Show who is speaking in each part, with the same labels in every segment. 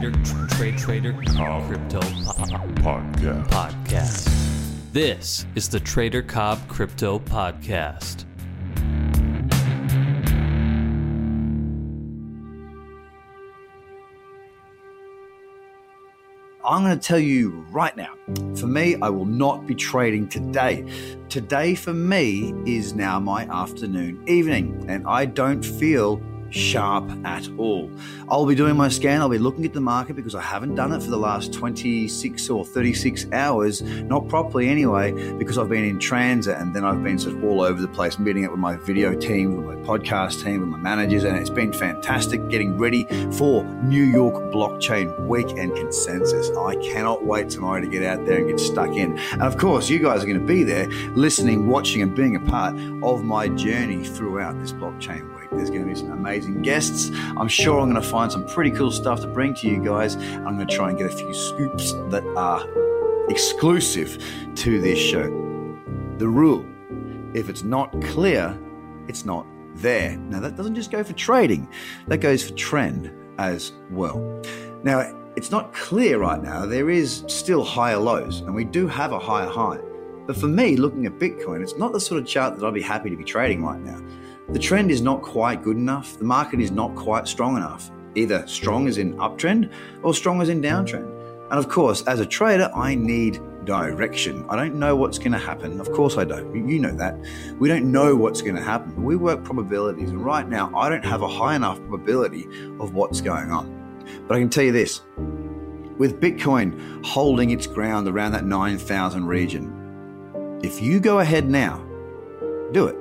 Speaker 1: Trader Trade Trader Cobb Crypto uh, uh,
Speaker 2: Podcast.
Speaker 1: Podcast. This is the Trader Cobb Crypto Podcast.
Speaker 3: I'm going to tell you right now, for me, I will not be trading today. Today, for me, is now my afternoon, evening, and I don't feel sharp at all. I'll be doing my scan, I'll be looking at the market because I haven't done it for the last 26 or 36 hours, not properly anyway, because I've been in transit and then I've been sort of all over the place, meeting up with my video team, with my podcast team, with my managers, and it's been fantastic getting ready for New York Blockchain Week and Consensus. I cannot wait tomorrow to get out there and get stuck in. And of course, you guys are going to be there listening, watching, and being a part of my journey throughout this blockchain week. There's going to be some amazing guests. I'm sure I'm going to find some pretty cool stuff to bring to you guys. I'm going to try and get a few scoops that are exclusive to this show. The rule if it's not clear, it's not there. Now, that doesn't just go for trading, that goes for trend as well. Now, it's not clear right now. There is still higher lows, and we do have a higher high. But for me, looking at Bitcoin, it's not the sort of chart that I'd be happy to be trading right now. The trend is not quite good enough. The market is not quite strong enough. Either strong as in uptrend or strong as in downtrend. And of course, as a trader, I need direction. I don't know what's going to happen. Of course, I don't. You know that. We don't know what's going to happen. We work probabilities. And right now, I don't have a high enough probability of what's going on. But I can tell you this with Bitcoin holding its ground around that 9,000 region, if you go ahead now, do it.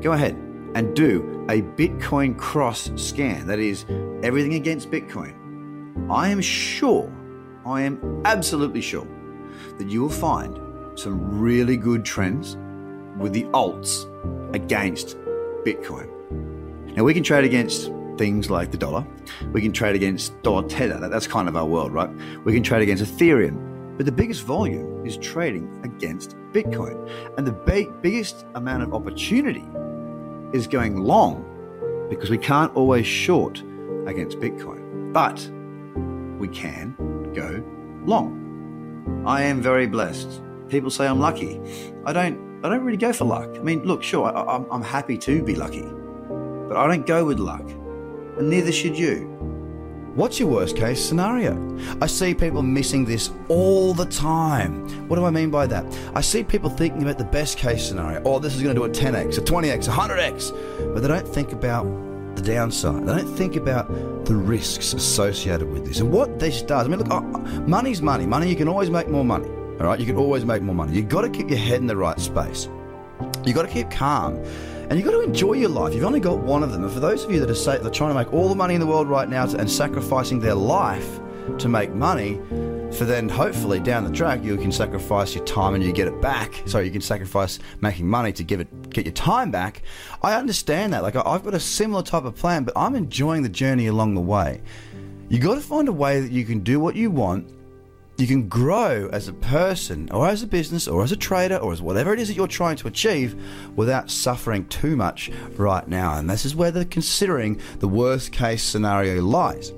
Speaker 3: Go ahead and do a Bitcoin cross scan, that is, everything against Bitcoin, I am sure, I am absolutely sure that you will find some really good trends with the alts against Bitcoin. Now, we can trade against things like the dollar, we can trade against dollar tether, that's kind of our world, right? We can trade against Ethereum, but the biggest volume is trading against Bitcoin. And the big, biggest amount of opportunity is going long because we can't always short against Bitcoin, but we can go long. I am very blessed. People say I'm lucky. I don't. I don't really go for luck. I mean, look, sure, I, I'm happy to be lucky, but I don't go with luck, and neither should you.
Speaker 4: What's your worst case scenario? I see people missing this all the time. What do I mean by that? I see people thinking about the best case scenario. Oh, this is going to do a 10x, a 20x, a 100x. But they don't think about the downside. They don't think about the risks associated with this. And what this does, I mean, look, money's money. Money, you can always make more money. All right, you can always make more money. You've got to keep your head in the right space. You've got to keep calm. And you've got to enjoy your life. You've only got one of them. And for those of you that are, that are trying to make all the money in the world right now and sacrificing their life to make money, for then hopefully down the track you can sacrifice your time and you get it back. So you can sacrifice making money to give it get your time back. I understand that. Like I've got a similar type of plan, but I'm enjoying the journey along the way. You got to find a way that you can do what you want you can grow as a person or as a business or as a trader or as whatever it is that you're trying to achieve without suffering too much right now. And this is where the considering the worst case scenario lies.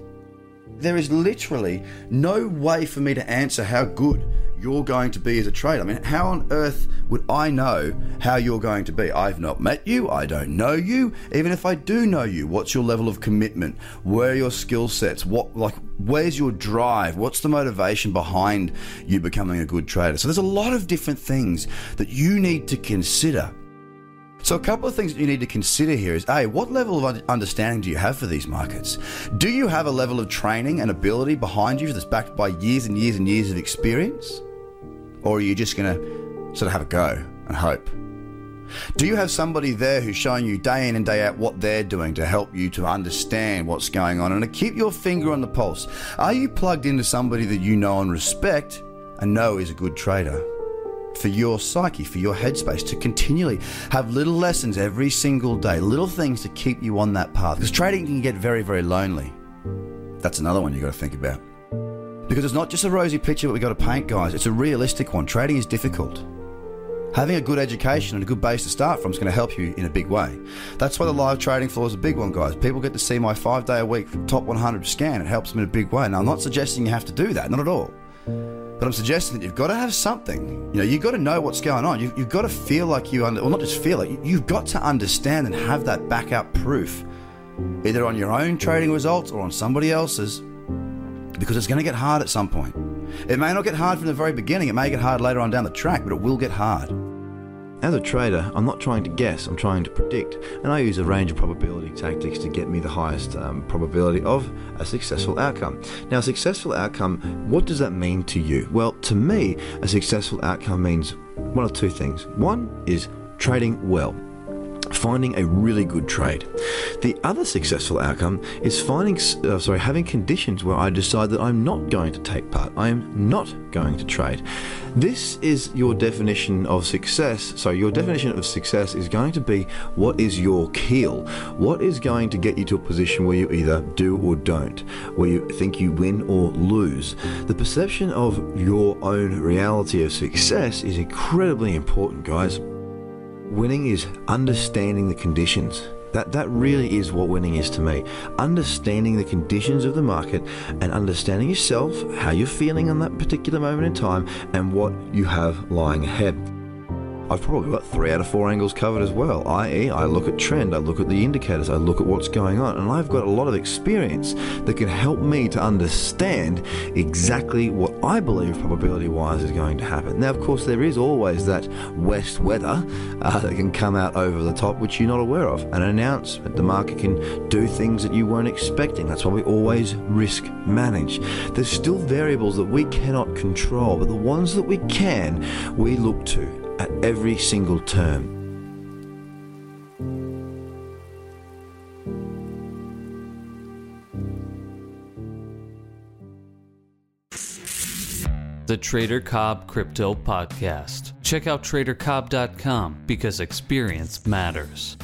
Speaker 4: There is literally no way for me to answer how good you're going to be as a trader. I mean, how on earth would I know how you're going to be? I've not met you, I don't know you. Even if I do know you, what's your level of commitment? Where are your skill sets? What like where's your drive? What's the motivation behind you becoming a good trader? So there's a lot of different things that you need to consider so, a couple of things that you need to consider here is A, what level of understanding do you have for these markets? Do you have a level of training and ability behind you that's backed by years and years and years of experience? Or are you just going to sort of have a go and hope? Do you have somebody there who's showing you day in and day out what they're doing to help you to understand what's going on and to keep your finger on the pulse? Are you plugged into somebody that you know and respect and know is a good trader? For your psyche, for your headspace, to continually have little lessons every single day, little things to keep you on that path. Because trading can get very, very lonely. That's another one you've got to think about. Because it's not just a rosy picture that we've got to paint, guys. It's a realistic one. Trading is difficult.
Speaker 5: Having a good education and a good base to start from is going to help you in a big way. That's why the live trading floor is a big one, guys. People get to see my five day a week top 100 scan. It helps them in a big way. Now, I'm not suggesting you have to do that, not at all. But I'm suggesting that you've got to have something. You know, you've got to know what's going on. You've, you've got to feel like you, under, well, not just feel it, you've got to understand and have that backup proof, either on your own trading results or on somebody else's, because it's going to get hard at some point. It may not get hard from the very beginning, it may get hard later on down the track, but it will get hard.
Speaker 4: As a trader, I'm not trying to guess, I'm trying to predict, and I use a range of probability tactics to get me the highest um, probability of a successful outcome. Now, successful outcome, what does that mean to you? Well, to me, a successful outcome means one of two things. One is trading well finding a really good trade. The other successful outcome is finding, uh, sorry, having conditions where I decide that I'm not going to take part. I am not going to trade. This is your definition of success. So your definition of success is going to be what is your keel? What is going to get you to a position where you either do or don't, where you think you win or lose? The perception of your own reality of success is incredibly important, guys. Winning is understanding the conditions. That, that really is what winning is to me. Understanding the conditions of the market and understanding yourself, how you're feeling on that particular moment in time, and what you have lying ahead. I've probably got three out of four angles covered as well, i.e., I look at trend, I look at the indicators, I look at what's going on, and I've got a lot of experience that can help me to understand exactly what I believe probability wise is going to happen. Now, of course, there is always that west weather uh, that can come out over the top, which you're not aware of. An announcement, the market can do things that you weren't expecting. That's why we always risk manage. There's still variables that we cannot control, but the ones that we can, we look to at every single turn.
Speaker 1: The Trader Cobb Crypto Podcast. Check out tradercobb.com because experience matters.